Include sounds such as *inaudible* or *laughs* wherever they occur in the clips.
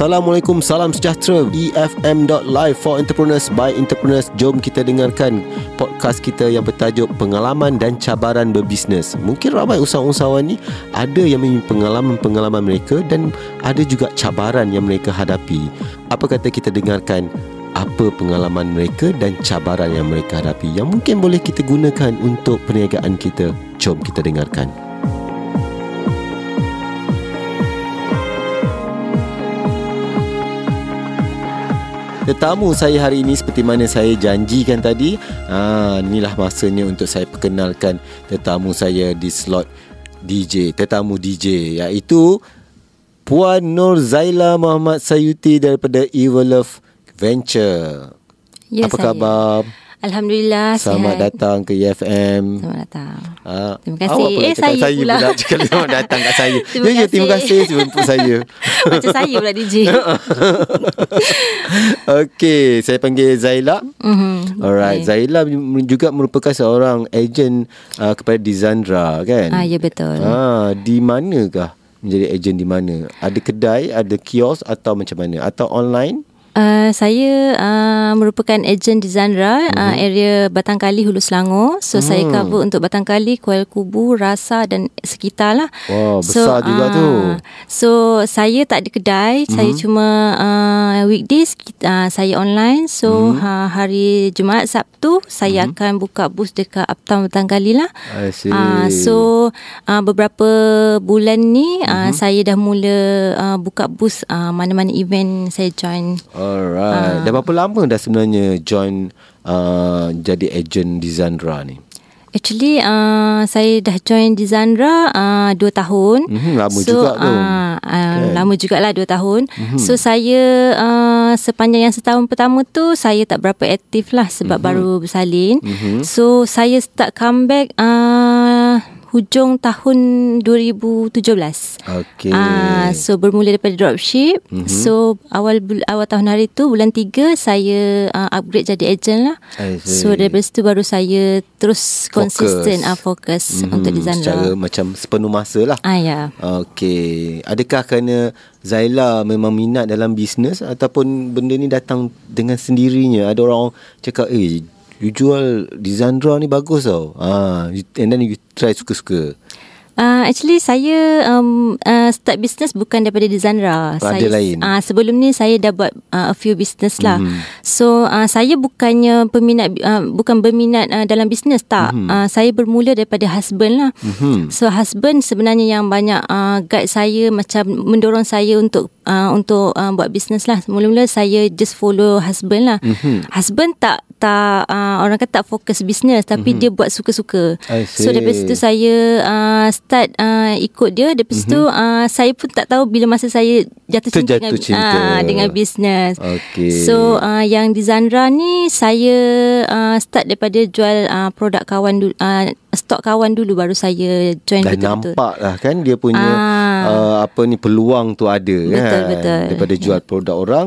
Assalamualaikum, salam sejahtera. EFM.live for entrepreneurs by entrepreneurs. Jom kita dengarkan podcast kita yang bertajuk Pengalaman dan Cabaran Berbisnes. Mungkin ramai usahawan-usahawan ni Ada yang mempunyai pengalaman-pengalaman mereka Dan ada juga cabaran yang mereka hadapi. Apa kata kita dengarkan apa pengalaman mereka dan cabaran yang mereka hadapi? Yang mungkin boleh kita gunakan untuk perniagaan kita. Jom kita dengarkan. Tetamu saya hari ini seperti mana saya janjikan tadi ha, Inilah masanya untuk saya perkenalkan tetamu saya di slot DJ Tetamu DJ iaitu Puan Nur Zaila Muhammad Sayuti daripada Evil Love Venture Ya, Apa saya. khabar? Alhamdulillah Selamat sihat. datang ke EFM Selamat datang. Ah, Terima kasih. Awak pula Eh, cakap saya saya pula. pula cakap selamat datang kat saya. *laughs* Terima ya, ya, terima kasih. kasih jemput saya. *laughs* Macam saya pula DJ. *laughs* Okey, saya panggil Zaila. Mhm. Alright, Okay. Zaila juga merupakan seorang ejen uh, kepada Dizandra kan? Ah, ya betul. Ah, di manakah menjadi ejen di mana? Ada kedai, ada kios atau macam mana? Atau online? Uh, saya uh, merupakan ejen di Zandra, Mhm. uh, area Batang Kali Hulu Selangor. So saya Hmm. cover untuk Batang Kali, Kuala Kubu, Rasa dan sekitar lah. Wah, besar juga ah, tu. So saya tak ada kedai, saya cuma uh, weekdays uh, saya online. So uh, hari Jumaat Sabtu saya akan buka booth dekat Uptown Batang Kali lah. I see. Uh, so uh, beberapa bulan ni uh, saya dah mula uh, buka booth uh, mana-mana event saya join. Alright. Dah berapa lama dah sebenarnya join uh, jadi ejen Dizandra ni? Actually uh, saya dah join di Zandra uh, 2 tahun. Mhm, lama so, juga tu. Uh, uh, lama jugalah 2 tahun. Mhm. So saya uh, sepanjang yang setahun pertama tu saya tak berapa aktif lah sebab Mhm. baru bersalin. So saya start comeback uh, hujung tahun 2017. Okey. Ah, so bermula daripada dropship. Mm-hmm. So awal awal tahun hari tu bulan 3 saya uh, upgrade jadi agent lah. So daripada situ baru saya terus konsisten ah fokus Mhm, untuk di Zandra. Secara macam sepenuh masa lah. Ah ya. Okey. Adakah kerana Zaila memang minat dalam bisnes ataupun benda ni datang dengan sendirinya? Ada orang cakap, eh, you jual di Zandra ni bagus tau. Ah, you- and then you try suka-suka. Uh, actually saya um, uh, start business bukan daripada di Zandra. Ada saya, lain? Uh, sebelum ni saya dah buat uh, a few business lah. Mhm. Mm-hmm. So uh, saya bukannya peminat uh, bukan berminat uh, dalam bisnes tak. Mhm. Mm-hmm. Uh, saya bermula daripada husband lah. Mhm. So husband sebenarnya yang banyak uh, guide saya macam mendorong saya untuk uh, untuk uh, buat bisnes lah. Mula-mula saya just follow husband lah. Mhm. Husband tak tak uh, orang kata tak fokus bisnes tapi dia buat suka-suka. So daripada see. situ saya uh, start uh, ikut dia. Daripada mm-hmm. situ uh, saya pun tak tahu bila masa saya jatuh cinta dengan cinta. Uh, dengan bisnes. Okey. So uh, yang di Zandra ni saya uh, start daripada jual uh, produk kawan dulu uh, stok kawan dulu baru saya join Dah betul-betul. nampak lah kan dia punya Ah. uh, apa ni peluang tu ada Betul, kan betul. daripada jual produk orang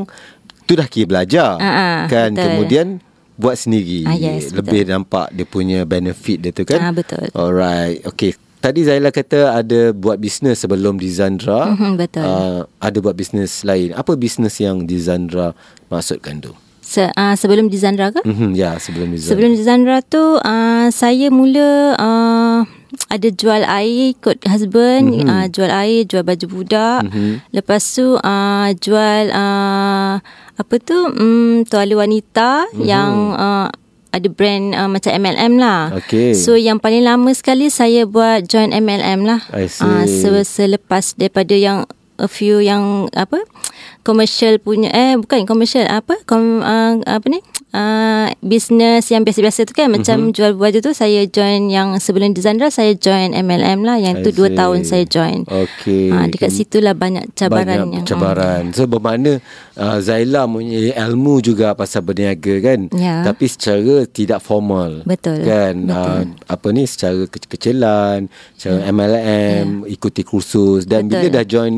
tu dah kira belajar ah, kan betul. kemudian buat sendiri Ah, yes, lebih nampak dia punya benefit dia tu kan Ah, betul. alright okay tadi Zaila kata ada buat bisnes sebelum di Zandra Mhm, betul. uh, ada buat bisnes lain apa bisnes yang di Zandra maksudkan tu Se, uh, sebelum di Zandra ke? Mhm, ya sebelum di Zandra Sebelum di Zandra tu uh, saya mula uh, ada jual air ikut husband, mm-hmm. uh, jual air, jual baju budak. Mm-hmm. Lepas tu uh, jual uh, apa tu um, tuala wanita mm-hmm. yang uh, ada brand uh, macam MLM lah. Okey. So yang paling lama sekali saya buat join MLM lah. I see. Uh, se- selepas daripada yang a few yang apa commercial punya eh bukan commercial apa kom, uh, apa ni uh, business yang biasa-biasa tu kan macam Mhm. jual baju tu saya join yang sebelum di Zandra saya join MLM lah yang I tu 2 see. tahun saya join. Okey. Ah, dekat situlah banyak cabaran banyak yang cabaran. So bermakna uh, Zaila punya ilmu juga pasal berniaga kan. Ya. Tapi secara tidak formal. Betul, Kan betul. Uh, apa ni secara kecil-kecilan, secara MLM, ikuti kursus dan bila Ya. Betul. dah join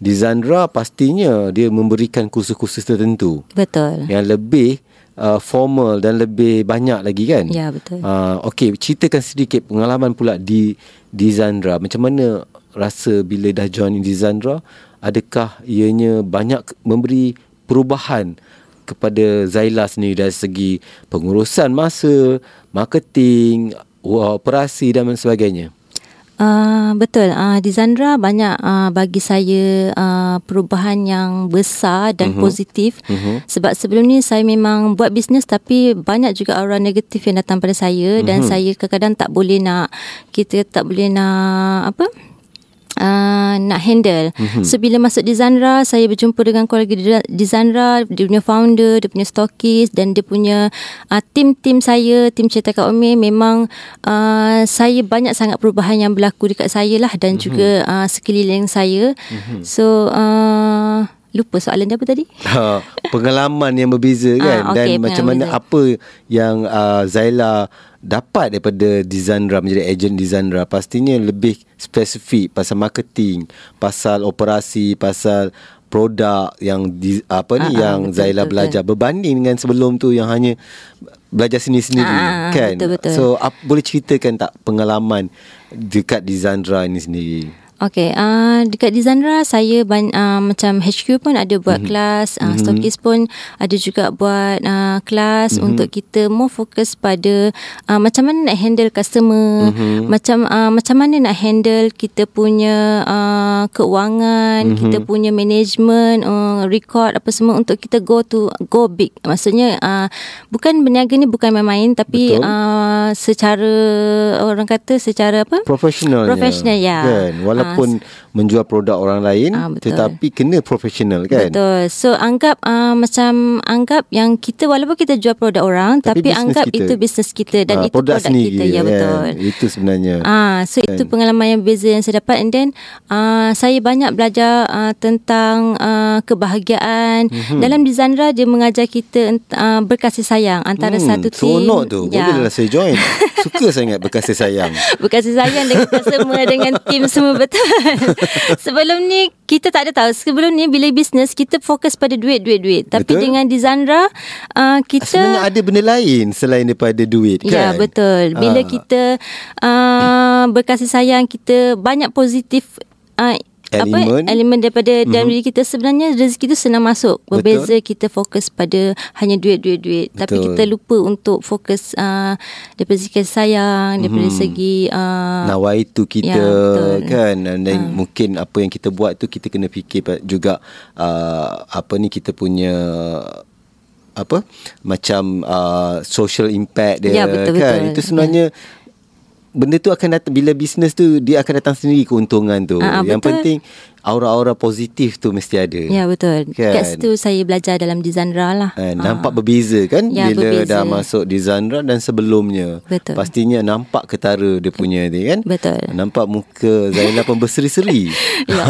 di Zandra pastinya dia memberikan kursus-kursus tertentu Betul. yang lebih uh, formal dan lebih banyak lagi kan. Ya, betul. Uh, Okey, ceritakan sedikit pengalaman pula di di Zandra. Macam mana rasa bila dah join di Zandra? Adakah ianya banyak memberi perubahan kepada Zaila sendiri dari segi pengurusan masa, marketing, operasi dan sebagainya? Uh, betul. Uh, di Zandra banyak uh, bagi saya uh, perubahan yang besar dan uh-huh. positif. Uh-huh. Sebab sebelum ni saya memang buat bisnes tapi banyak juga aura negatif yang datang pada saya uh-huh. dan saya kadang-kadang tak boleh nak kita tak boleh nak apa? Nak handle. Mm-hmm. So bila masuk di Zandra, saya berjumpa dengan keluarga di Zandra, dia punya founder, dia punya stockist dan dia punya uh, tim-tim saya, tim Cetaka Ome memang uh, saya banyak sangat perubahan yang berlaku dekat saya lah dan mm-hmm. juga uh, sekeliling saya. Mm-hmm. So uh, Lupa soalan dia apa tadi? *laughs* Ha, pengalaman yang berbeza kan ah, okay, dan macam mana berbeza. apa yang uh, Zaila dapat daripada Dizandra menjadi ejen Dizandra pastinya lebih spesifik pasal marketing, pasal operasi, pasal produk yang di, apa ni uh, yang betul, Zaila betul, belajar betul. berbanding dengan sebelum tu yang hanya belajar sendiri-sendiri uh, kan. Betul, betul. So ap, boleh ceritakan tak pengalaman dekat Dizandra ini sendiri? Okay, uh, dekat di Zandra saya ban, uh, macam HQ pun ada buat mm-hmm. kelas, uh, mm-hmm. Stockist pun ada juga buat uh, kelas mm-hmm. untuk kita more fokus pada uh, macam mana nak handle customer, mm-hmm. macam uh, macam mana nak handle kita punya uh, keuangan, mm-hmm. kita punya management, uh, record apa semua untuk kita go to go big. Maksudnya uh, bukan berniaga ni bukan main-main tapi uh, secara orang kata secara apa? Professional. Professional ya. Kan? Walaupun walaupun menjual produk orang lain uh, tetapi kena profesional kan? Betul. So anggap uh, macam anggap yang kita walaupun kita jual produk orang tapi, tapi anggap kita. itu bisnes kita dan uh, itu produk, produk sendiri, kita. Ya betul. Kan? itu sebenarnya. Ah uh, so kan? itu pengalaman yang beza yang saya dapat. And then uh, saya banyak belajar uh, tentang uh, kebahagiaan. Mm-hmm. dalam Dizandra dia mengajar kita uh, berkasih sayang antara hmm, satu tim. seronok tu. Ya. bolehlah saya join. *laughs* Suka sangat berkasih sayang. Berkasih sayang dengan semua dengan tim semua betul *laughs* *laughs* Sebelum ni kita tak ada tahu. Sebelum ni bila bisnes kita fokus pada duit duit duit. Tapi betul. dengan Dizandra uh, kita sebenarnya ada benda lain selain daripada duit ya, kan. Ya betul. Bila uh. kita uh, berkasih sayang kita banyak positif uh, elemen. apa elemen daripada mm-hmm. dalam diri kita sebenarnya rezeki itu senang masuk berbeza Betul. kita fokus pada hanya duit duit duit Betul. tapi kita lupa untuk fokus uh, daripada segi sayang daripada mm-hmm. segi uh, nawaitu kita ya, kan dan uh. mungkin apa yang kita buat tu kita kena fikir juga uh, apa ni kita punya apa macam uh, social impact dia ya, betul, kan betul. itu sebenarnya ya benda tu akan datang bila bisnes tu dia akan datang sendiri keuntungan tu. Uh, yang betul. penting aura-aura positif tu mesti ada. Ya betul. Kan? Kat situ saya belajar dalam Dizandra lah. Eh, nampak uh. berbeza kan ya, bila berbeza. dah masuk Dizandra dan sebelumnya. Betul. Pastinya nampak ketara dia punya ni kan. Betul. Nampak muka Zainal pun berseri-seri. *laughs* ya.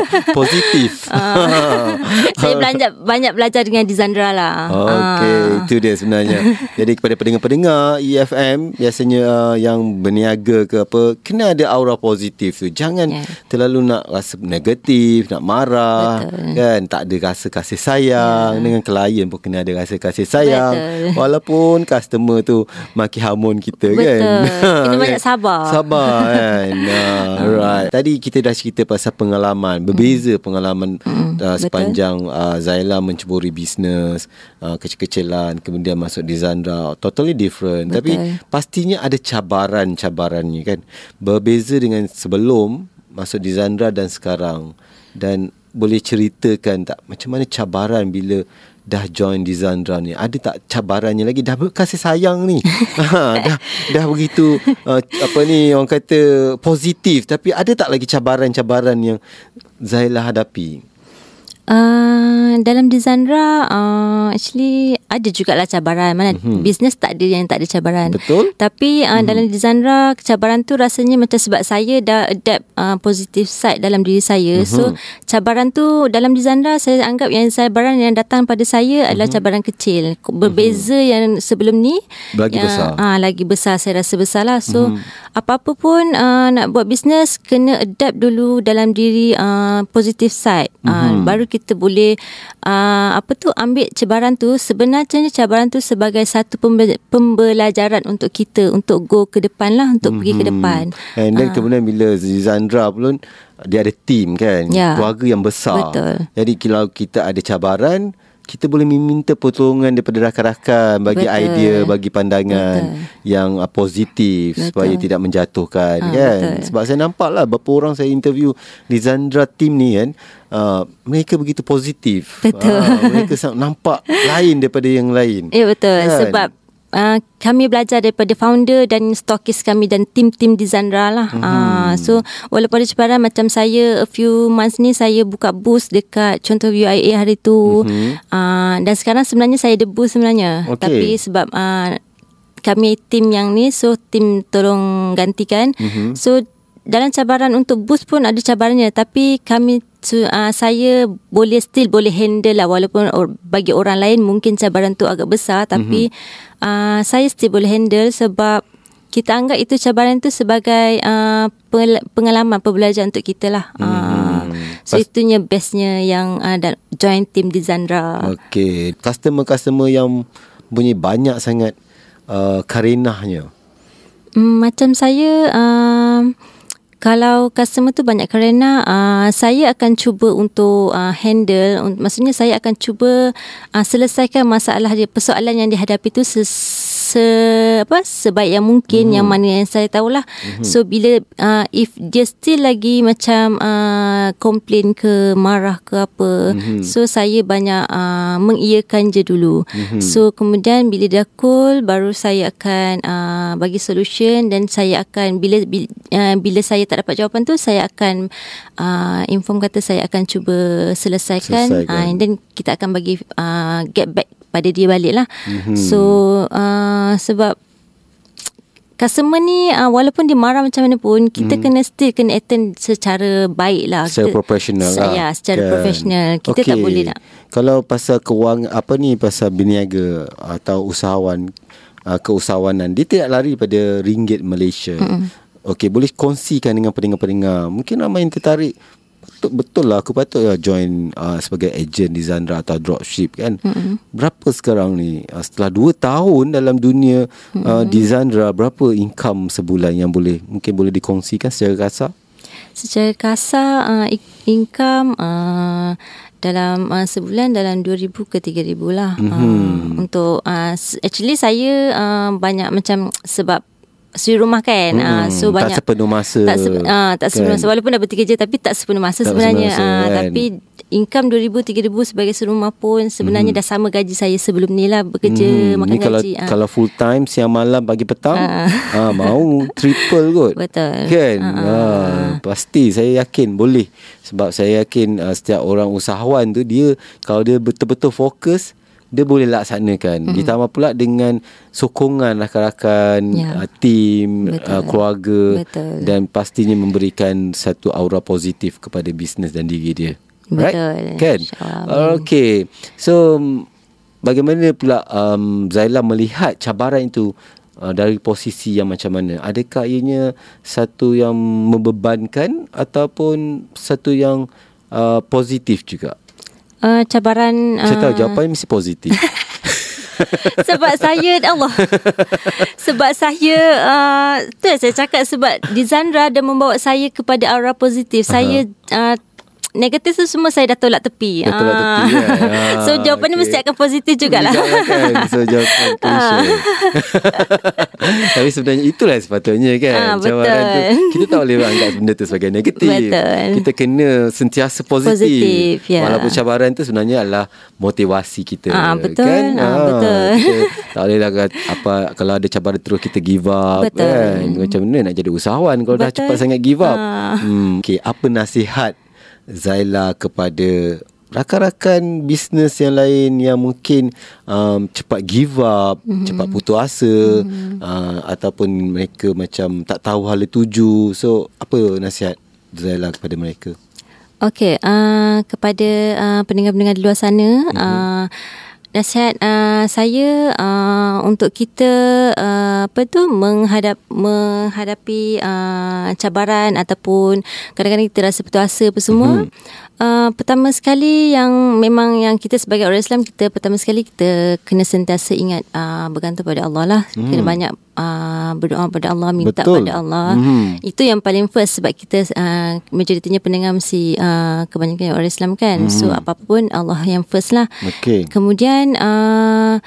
*laughs* positif. Uh. *laughs* saya belajar banyak belajar dengan Dizandra lah. Okey, uh. itu dia sebenarnya. Jadi kepada pendengar-pendengar EFM biasanya uh, yang berniaga ke apa kena ada aura positif tu. Jangan yeah. terlalu nak rasa negatif, nak marah, Betul. kan? Tak ada rasa kasih sayang ya. dengan klien pun kena ada rasa kasih sayang. Betul. Walaupun customer tu maki hamun kita Betul. kan. Betul. *laughs* Kena banyak sabar. Sabar *laughs* kan. nah, right. Tadi kita dah cerita pasal pengalaman, berbeza hmm. pengalaman hmm. Uh, sepanjang uh, Zaila menceburi bisnes, uh, kecil-kecilan kemudian masuk di Zandra, totally different. Betul. Tapi pastinya ada cabaran-cabarannya kan. Berbeza dengan sebelum masuk di Zandra dan sekarang. Dan boleh ceritakan tak macam mana cabaran bila dah join di Zandra ni? Ada tak cabarannya lagi? Dah kasih sayang ni. *laughs* Ha, dah dah begitu uh, apa ni orang kata positif. Tapi ada tak lagi cabaran-cabaran yang Zaila hadapi Uh, dalam Dizandra uh, actually ada juga lah cabaran mana mm-hmm. bisnes tak ada yang tak ada cabaran betul tapi uh, mm-hmm. dalam Dizandra cabaran tu rasanya macam sebab saya dah adapt uh, positive side dalam diri saya mm-hmm. so cabaran tu dalam Dizandra saya anggap yang cabaran yang datang pada saya mm-hmm. adalah cabaran kecil berbeza mm-hmm. yang sebelum ni lagi yang, besar uh, lagi besar saya rasa besar lah so mm-hmm. Apa-apa pun uh, nak buat bisnes kena adapt dulu dalam diri uh, positive side. Uh, mm-hmm. baru kita boleh uh, apa tu ambil cabaran tu sebenarnya cabaran tu sebagai satu pembe- pembelajaran untuk kita untuk go ke depan lah untuk mm-hmm. pergi ke mhm. depan. And then uh. kemudian bila Zandra pun dia ada team kan, yeah. keluarga yang besar. Betul. Jadi kalau kita ada cabaran kita boleh meminta pertolongan daripada rakan-rakan bagi Betul. idea bagi pandangan Betul. yang uh, positif Betul. supaya tidak menjatuhkan ha, kan Betul. sebab saya nampak lah beberapa orang saya interview di Zandra team ni kan uh, mereka begitu positif Betul. Uh, mereka nampak lain daripada yang lain *laughs* ya betul kan? sebab Uh, kami belajar daripada founder dan stokis kami dan tim-tim di Zandra lah. Mm-hmm. Uh, so walaupun ada cabaran macam saya a few months ni saya buka booth dekat contoh UIA hari tu. Mm-hmm. Uh, dan sekarang sebenarnya saya ada booth sebenarnya. Okay. Tapi sebab uh, kami tim yang ni so tim tolong gantikan. Mm-hmm. So dalam cabaran untuk boost pun ada cabarannya tapi kami uh, saya boleh still boleh handle lah walaupun or, bagi orang lain mungkin cabaran tu agak besar tapi mm-hmm. Uh, saya still boleh handle sebab kita anggap itu cabaran tu sebagai uh, pengalaman pembelajaran untuk kita lah. Mm-hmm. Uh, so Pas- itunya bestnya yang uh, join team di Zandra. Okay. Customer-customer yang punya banyak sangat uh, karenahnya. Mm, macam saya... Uh, kalau customer tu banyak kerana uh, saya akan cuba untuk uh, handle maksudnya saya akan cuba uh, selesaikan masalah dia persoalan yang dihadapi tu ses- se apa sebaik yang mungkin mm-hmm. yang mana yang saya tahulah mm-hmm. so bila uh, if dia still lagi macam uh, komplain ke marah ke apa mm-hmm. so saya banyak uh, mengiyakan je dulu mm-hmm. so kemudian bila dia cool baru saya akan uh, bagi solution dan saya akan bila bila, uh, bila saya tak dapat jawapan tu saya akan uh, inform kata saya akan cuba selesaikan, selesaikan. Uh, and then kita akan bagi uh, get back pada dia balik lah. Mm-hmm. So uh, sebab customer ni uh, walaupun dia marah macam mana pun kita mm. kena still kena attend secara baik lah. Secara profesional lah. Ya, secara kan. profesional. Kita okay. tak boleh nak. Kalau pasal kewang apa ni pasal berniaga atau usahawan uh, keusahawanan dia tidak lari pada ringgit Malaysia. Mm. Okey, boleh kongsikan dengan pendengar-pendengar. Mungkin ramai yang tertarik betul, betul lah aku patut ya join uh, sebagai agent di Zandra atau dropship kan. Mm-hmm. Berapa sekarang ni uh, setelah 2 tahun dalam dunia mm-hmm. uh, di Zandra berapa income sebulan yang boleh mungkin boleh dikongsikan secara kasar? Secara kasar uh, income uh, dalam uh, sebulan dalam 2000 ke 3000 lah. Mm-hmm. Uh, untuk uh, actually saya uh, banyak macam sebab suri rumah kan hmm, uh, so banyak tak sepenuh masa tak, se, uh, tak sepenuh kan. masa walaupun dah bertiga je tapi tak sepenuh masa tak sebenarnya sepenuh masa, uh, kan. tapi income 2000 3000 sebagai suri rumah pun sebenarnya hmm. dah sama gaji saya sebelum ni lah bekerja hmm, makan ni kalau, gaji uh. kalau full time siang malam pagi petang uh. uh, mau *laughs* triple kot betul kan uh, uh. Uh, pasti saya yakin boleh sebab saya yakin uh, setiap orang usahawan tu dia kalau dia betul-betul fokus dia boleh laksanakan. Mm-hmm. ditambah pula dengan sokongan rakan-rakan yeah. uh, tim uh, keluarga Betul. dan pastinya memberikan satu aura positif kepada bisnes dan diri dia. Betul. right kan okay. So bagaimana pula um, Zaila melihat cabaran itu uh, dari posisi yang macam mana? Adakah ianya satu yang membebankan ataupun satu yang uh, positif juga uh, cabaran uh, saya tahu jawapannya mesti positif. *laughs* Sebab saya Allah. *laughs* Sebab saya uh, tu saya cakap sebab di Zandra dia membawa saya kepada aura positif. Uh-huh. saya uh, negatif tu semua saya dah tolak tepi. Dah tolak tepi ya. *laughs* so jawapan okay. mesti akan positif jugalah. Kan? So jawapan *laughs* ah. *laughs* Tapi sebenarnya itulah sepatutnya kan. Ah, betul. Tu, kita tak boleh anggap benda tu sebagai negatif. Betul. Kita kena sentiasa positif. Positif, ya. Walaupun cabaran tu sebenarnya adalah motivasi kita. Ah, betul. Kan? Ah, ah, betul. Kita tak boleh lah apa, kalau ada cabaran terus kita give up. Betul. Kan? Macam mana nak jadi usahawan kalau betul. dah cepat sangat give up. Ah. Hmm, okay, apa nasihat Zaila kepada rakan-rakan bisnes yang lain yang mungkin um, cepat give up, mm-hmm. cepat putus asa mm-hmm. uh, ataupun mereka macam tak tahu hala tuju. So, apa nasihat Zaila kepada mereka? Okey, uh, kepada uh, pendengar-pendengar di luar sana, mm-hmm. uh, nasihat uh, saya uh, untuk kita uh, apa tu menghadap menghadapi uh, cabaran ataupun kadang-kadang kita rasa putus asa apa semua. Mm-hmm. Uh, pertama sekali yang memang yang kita sebagai orang Islam kita pertama sekali kita kena sentiasa ingat uh, bergantung pada Allah lah. Mm. Kena banyak uh, berdoa pada Allah, minta Betul. pada Allah. Mhm. Itu yang paling first sebab kita uh, majoritinya pendengar mesti uh, kebanyakan orang Islam kan. So apa pun Allah yang first lah. Okey. Kemudian uh,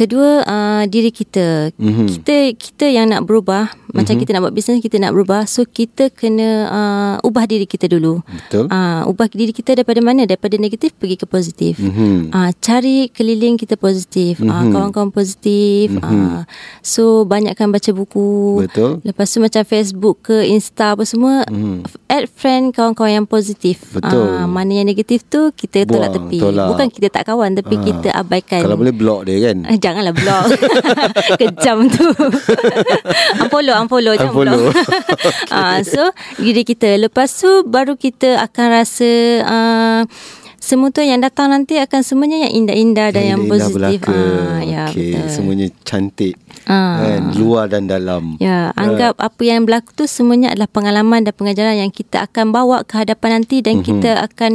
kedua uh, diri kita. Mhm. Kita kita yang nak berubah, macam kita nak buat bisnes kita nak berubah. So kita kena uh, ubah diri kita dulu. Betul. Uh, ubah diri kita daripada mana? Daripada negatif pergi ke positif. Mhm. Uh, cari keliling kita positif. Uh, Mhm. kawan-kawan positif. Uh, so banyakkan baca buku. Betul. Lepas tu macam Facebook ke Insta apa semua Mhm. add friend kawan-kawan yang positif. Betul. Ah, mana yang negatif tu kita tolak Buang, tepi. tolak. Bukan kita tak kawan tapi Ah. kita abaikan. Kalau boleh block dia kan. *laughs* Eh, janganlah blog. *laughs* Kejam tu. *laughs* unfollow, unfollow, jangan Unfollow. *laughs* blog. Ah, so diri kita lepas tu baru kita akan rasa uh, semua tu yang datang nanti akan semuanya yang indah-indah dan yang, indah-indah positif. belaka. Ah, ya Okey, betul. semuanya cantik. Ah. Kan, luar dan dalam. Ya, anggap apa yang berlaku tu semuanya adalah pengalaman dan pengajaran yang kita akan bawa ke hadapan nanti dan mm-hmm. kita akan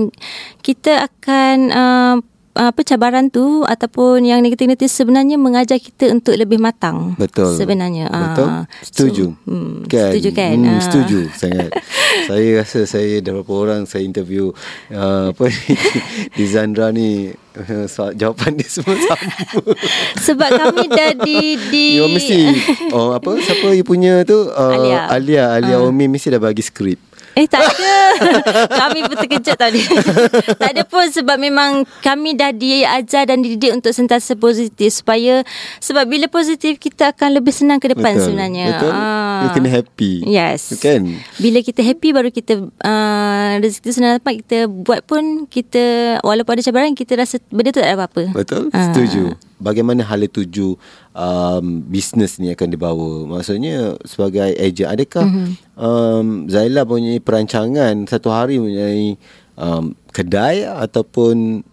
kita akan uh, apa cabaran tu ataupun yang negatif-negatif sebenarnya mengajar kita untuk lebih matang. Betul. Sebenarnya. Betul. Ah, Setuju. So, hmm, kan? Setuju kan? Hmm, Ah. setuju sangat. *laughs* saya rasa saya dah berapa orang saya interview uh, apa ni *laughs* Dizandra ni *laughs* uh, soal, jawapan dia semua sama. Sebab kami dah di di You mesti oh apa siapa you punya tu uh, Alia. Alia Alia Ah. Omi mesti dah bagi skrip. Eh tak ada *laughs* Kami pun terkejut tadi *laughs* Tak ada pun sebab memang Kami dah diajar dan dididik Untuk sentiasa positif Supaya Sebab bila positif Kita akan lebih senang ke depan Betul. sebenarnya Betul. Ah. You kena happy. Yes Kan? Bila kita happy Baru kita uh, Rezeki senang dapat Kita buat pun Kita Walaupun ada cabaran Kita rasa Benda tu tak ada apa-apa Betul? Ah. Setuju. Bagaimana hala tuju um, bisnes ni akan dibawa? Maksudnya sebagai ejen, adakah Mhm. mm-hmm. um, Zaila punya perancangan satu hari mempunyai um, kedai ataupun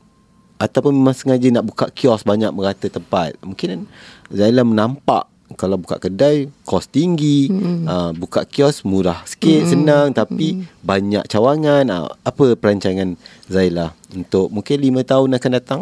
ataupun memang sengaja nak buka kios banyak merata tempat? Mungkin Zaila menampak kalau buka kedai kos tinggi, mm-hmm. uh, buka kios murah sikit, mm-hmm. senang tapi mm-hmm. banyak cawangan. Uh, apa perancangan Zaila untuk mungkin lima tahun akan datang?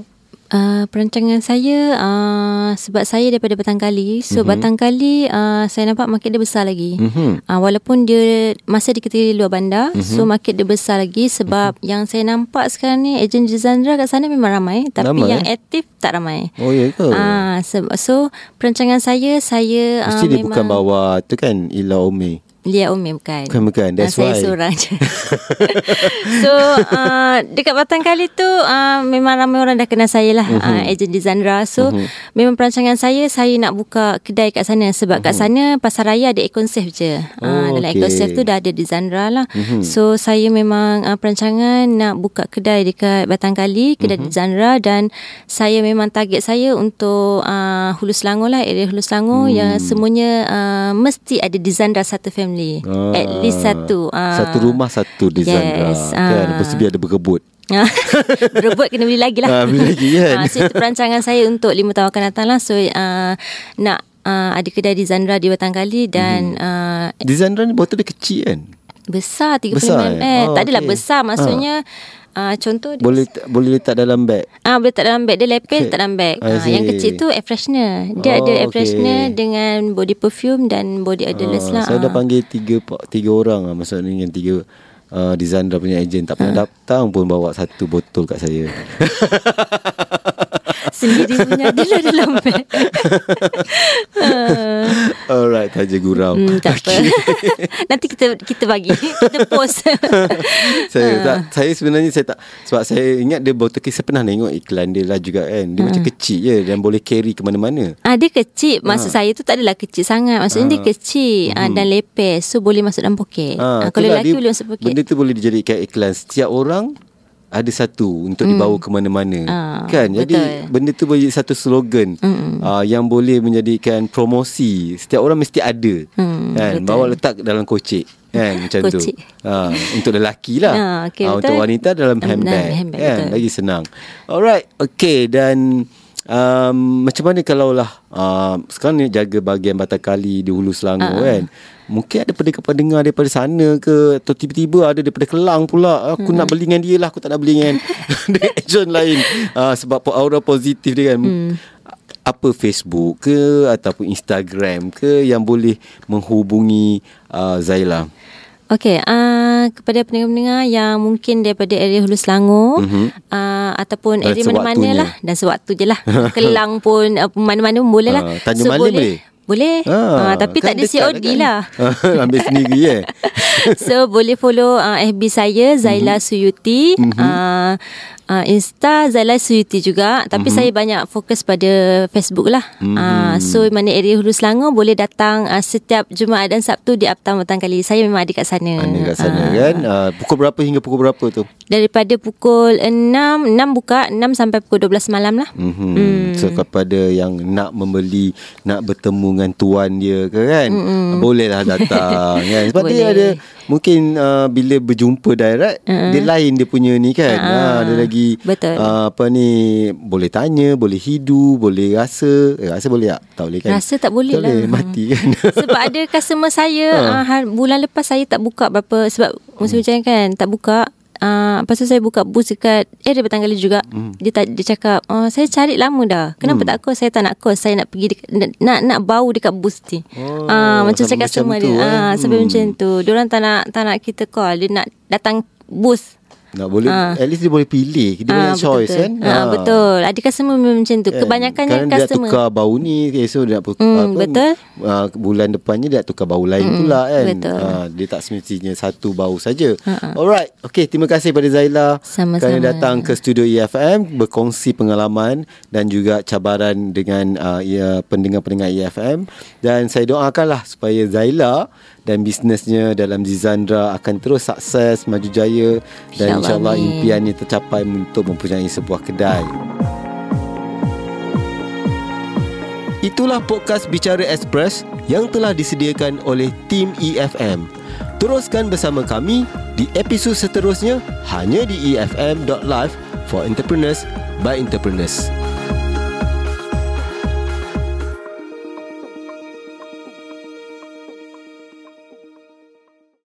Uh, perancangan saya uh, sebab saya daripada Batang Kali. So mm-hmm. Batang Kali uh, saya nampak market dia besar lagi. Mhm. Uh, walaupun dia masih di kategori luar bandar, mm-hmm. so market dia besar lagi sebab mm-hmm. yang saya nampak sekarang ni ejen Jizandra kat sana memang ramai tapi Ramai, yang eh? aktif tak ramai. Oh ya ke? Ah, so, so perancangan saya saya Mesti uh, dia memang bukan bawa tu kan Ila Ome. Lia Umi bukan. Bukan bukan. That's saya why. seorang je. *laughs* *laughs* so uh, dekat Batang Kali tu uh, memang ramai orang dah kenal saya lah Mhm. uh, ejen di Zandra. So memang perancangan saya saya nak buka kedai kat sana sebab kat sana pasar raya ada Econ Safe je. Oh, Uh, dalam okey. Econ Safe tu dah ada di Zandra lah. So saya memang uh, perancangan nak buka kedai dekat Batang Kali, kedai di Zandra dan saya memang target saya untuk uh, Hulu Selangor lah, area Hulu Selangor yang semuanya uh, mesti ada di Zandra satu family. Ah, At least satu. Ah. Satu rumah satu di Zandra. Yes, Kan? ah. Lepas tu biar ada berebut. *laughs* Berebut kena beli lagi lah Ah, beli lagi kan? Ah, So itu perancangan saya Untuk lima tahun akan datang lah So uh, Nak uh, Ada kedai di Zandra Di Batang Kali Dan uh, Di Zandra ni botol dia kecil kan? Besar 30 Besar, mm eh? Oh, Tak adalah okey. besar Maksudnya uh, Contoh dia Boleh boleh letak dalam beg. Ah boleh tak dalam beg dia lepel Okay. tak dalam beg. Ah yang see. kecil tu air freshener. Dia Oh, ada air okay. freshener dengan body perfume dan body odorless Ah, lah. Saya dah Ah. panggil tiga tiga orang lah. Maksudnya yang tiga uh, di Zandra punya ejen. Tak Ah. pernah datang pun bawa satu botol kat saya. *laughs* Sendiri punya dia lah dalam beg. *laughs* Ah. Alright, taja gurau. Hmm, tak apa. *laughs* Nanti kita kita bagi. Kita post. *laughs* saya Ah. tak saya sebenarnya saya tak sebab saya ingat dia botol kes saya pernah tengok iklan dia lah juga kan. Dia Ah. macam kecil je dan boleh carry ke mana-mana. Ah dia kecil. Maksud saya tu tak adalah kecil sangat. Maksudnya dia kecil ah, dan lepes. So boleh masuk dalam poket. Ah, kalau itulah lelaki dia- boleh masuk poket. Benda tu boleh dijadikan iklan Setiap orang ada satu untuk dibawa ke mana-mana Hmm. Ah, kan jadi betul. benda tu boleh jadi satu slogan uh, yang boleh menjadikan promosi setiap orang mesti ada Hmm, kan betul. bawa letak dalam kocek kan *laughs* macam Kocik. tu. Ha, untuk lelaki lah. Okey, ha, betul. untuk wanita dalam Dalam handbag. handbag, kan? betul. Lagi senang. Alright. Okay dan um, macam mana kalau lah uh, sekarang ni jaga bahagian Batakali di Hulu Selangor Ha. kan. Mungkin ada pendengar-pendengar daripada sana ke atau tiba-tiba ada daripada Kelang pula. Aku nak beli dengan dia lah. Aku tak nak beli dengan *laughs* dengan agent lain. Uh, sebab aura positif dia kan. Hmm. Apa Facebook ke ataupun Instagram ke yang boleh menghubungi uh, Zaila. Okey, uh, kepada pendengar-pendengar yang mungkin daripada area Hulu Selangor Mhm. uh, ataupun Dan area mana-mana lah dan sewaktu je lah. *laughs* Kelang pun uh, mana-mana pun boleh lah. Ah, Tanjung Malim boleh? Boleh. Ah, tapi kan tak ada COD lah. Ambil sendiri eh. *laughs* so boleh follow uh, FB saya Zaila Mhm. Suyuti uh, uh, Insta Zaila Suyuti juga tapi Mhm. saya banyak fokus pada Facebook lah uh, so mana area Hulu Selangor boleh datang uh, setiap Jumaat dan Sabtu di Uptown Petang Kali saya memang ada kat sana Mana kat sana Ah. kan. Uh, pukul berapa hingga pukul berapa tu? daripada pukul 6 6 buka 6 sampai pukul 12 malam lah Mm-hmm. Mm. So kepada yang nak membeli Nak bertemu dengan tuan dia ke kan mm-hmm. Bolehlah datang kan Sebab Boleh. dia ada Mungkin uh, bila berjumpa direct uh-huh. Dia lain dia punya ni kan uh-huh. Ah, Dia lagi betul. Uh, Apa ni Boleh tanya Boleh hidu Boleh rasa eh, Rasa boleh tak? Tak boleh kan Rasa tak boleh tak lah. boleh Mati kan *laughs* Sebab ada customer saya uh. uh, Bulan lepas saya tak buka berapa Sebab musim hujan kan Tak buka Uh, lepas tu saya buka booth dekat area Petang Kali juga. Hmm. dia, tak, dia cakap oh, Saya cari lama dah. Kenapa hmm. tak kos? Saya tak nak kos. Saya nak pergi dekat, nak, nak, nak bau dekat booth ni. Oh, uh, Macam cakap macam semua tu, dia. eh. uh, Sampai Hmm. macam tu. Diorang tak nak, tak nak kita call. Dia nak datang booth Nak boleh Ah. At least dia boleh pilih Dia Ah, banyak choice betul. kan Ah, Betul Ada customer memang macam tu Kebanyakannya Kadang dia nak customer tukar bau ni Esok dia nak Hmm, betul. uh, Bulan depannya Dia nak tukar bau lain Hmm, pula kan betul. Ah, Dia tak semestinya Satu bau saja. Ha-ha. Alright Okay terima kasih pada Zaila Sama-sama. Kerana datang ke studio EFM Berkongsi pengalaman Dan juga cabaran Dengan uh, ya, pendengar-pendengar EFM Dan saya doakanlah Supaya Zaila dan bisnesnya dalam Zizandra akan terus sukses, maju jaya dan InsyaAllah, impiannya tercapai untuk mempunyai sebuah kedai. Itulah podcast Bicara Express yang telah disediakan oleh tim EFM. Teruskan bersama kami di episod seterusnya hanya di efm.live for entrepreneurs by entrepreneurs.